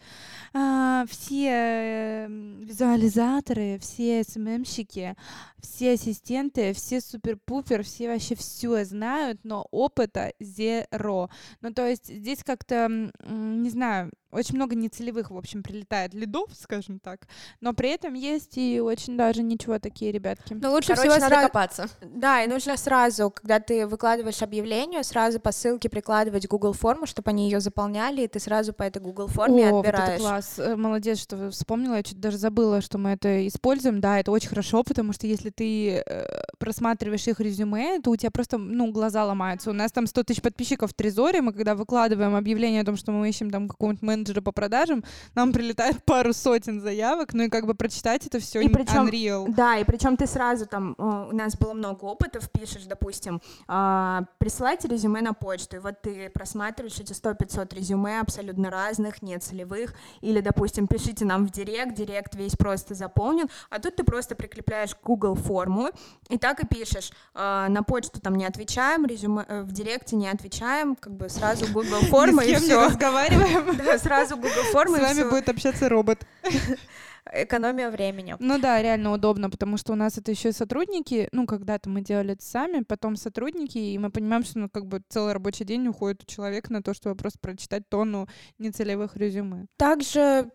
S3: все э, визуализаторы, все СММщики, все ассистенты, все супер-пупер, все вообще все знают, но опыта зеро. Ну, то есть здесь как-то, не знаю, очень много нецелевых, в общем, прилетает лидов, скажем так, но при этом есть и очень даже ничего такие ребятки.
S1: Но лучше
S2: Короче,
S1: всего
S2: надо
S1: сра-
S2: копаться.
S1: Да, и нужно сразу, когда ты выкладываешь объявление, сразу по ссылке прикладывать Google форму, чтобы они ее заполняли, и ты сразу по этой Google форме
S3: О, вот это
S1: отбираешь.
S3: класс. Э, Молодец, что вспомнила. Я чуть даже забыла, что мы это используем. Да, это очень хорошо, потому что если ты э, просматриваешь их резюме, то у тебя просто, ну, глаза ломаются. У нас там 100 тысяч подписчиков в Трезоре, мы когда выкладываем объявление о том, что мы ищем там какого-нибудь менеджера по продажам, нам прилетает пару сотен заявок, ну и как бы прочитать это все
S1: И причём-
S3: unreal.
S1: Да, и причем ты сразу там, э, у нас было много опытов, пишешь, допустим, а, присылайте резюме на почту, и вот ты просматриваешь эти 100-500 резюме абсолютно разных, не целевых, или, допустим, пишите нам в директ, директ весь просто заполнен, а тут ты просто прикрепляешь Google форму, и так и пишешь, а, на почту там не отвечаем, резюме, э, в директе не отвечаем, как бы сразу Google форма, и
S3: с
S1: все.
S3: разговариваем.
S1: Да, сразу Google
S3: С
S1: форма, и
S3: вами
S1: всё.
S3: будет общаться робот.
S1: Экономия времени.
S3: Ну да, реально удобно, потому что у нас это еще и сотрудники, ну, когда-то мы делали это сами, потом сотрудники, и мы понимаем, что, ну, как бы целый рабочий день уходит у человека на то, чтобы просто прочитать тонну нецелевых резюме.
S1: Также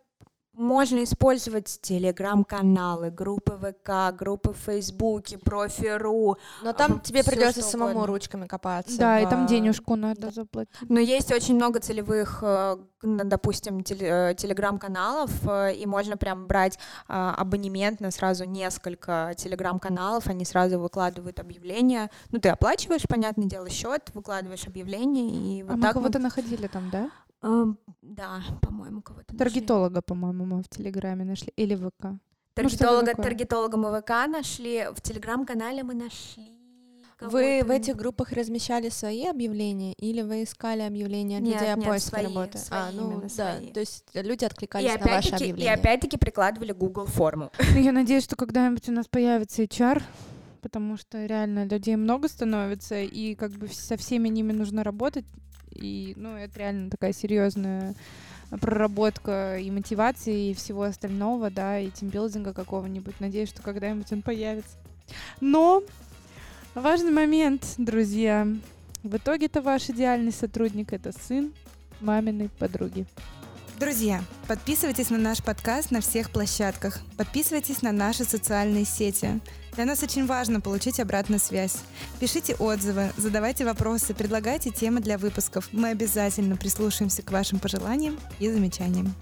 S1: можно использовать телеграм-каналы, группы ВК, группы в Фейсбуке, профи.ру.
S2: Но там
S1: А,
S2: тебе придется самому
S1: угодно.
S2: ручками копаться.
S3: Да, и
S2: в-
S3: там денежку надо заплатить.
S1: Но есть очень много целевых, э, допустим, э, телеграм-каналов, э, и можно прям брать абонемент на сразу несколько телеграм-каналов, они сразу выкладывают объявления. Ну, ты оплачиваешь, понятное дело, счет, выкладываешь объявление, и вот
S3: а мы
S1: так
S3: кого-то находили там, да?
S1: Да, по-моему, кого-то нашли.
S3: Таргетолога, по-моему, мы в Телеграме нашли. Или в ВК. Ну,
S1: Таргетолога,
S3: такое.
S1: таргетолога мы ВК нашли, в телеграм-канале мы нашли.
S2: Вы в этих группах размещали свои объявления или вы искали объявления от
S1: Нет,
S2: людей о
S1: нет,
S2: поиске
S1: свои,
S2: работы? а,
S1: свои,
S2: ну
S1: именно
S2: да,
S1: свои.
S2: то есть люди
S1: и
S2: откликались на ваше
S1: опять-таки, и опять-таки прикладывали Google форму.
S3: Ну, Я надеюсь, что когда-нибудь у нас появится HR, потому что реально людей много становится, и как бы со всеми ними нужно работать. И, ну, это реально такая серьезная проработка и мотивации, и всего остального, да, и тимбилдинга какого-нибудь. Надеюсь, что когда-нибудь он появится. Но важный момент, друзья. В итоге-то ваш идеальный сотрудник — это сын маминой подруги. Друзья, подписывайтесь на наш подкаст на всех площадках. Подписывайтесь на наши социальные сети. Для нас очень важно получить обратную связь. Пишите отзывы, задавайте вопросы, предлагайте темы для выпусков. Мы обязательно прислушаемся к вашим пожеланиям и замечаниям.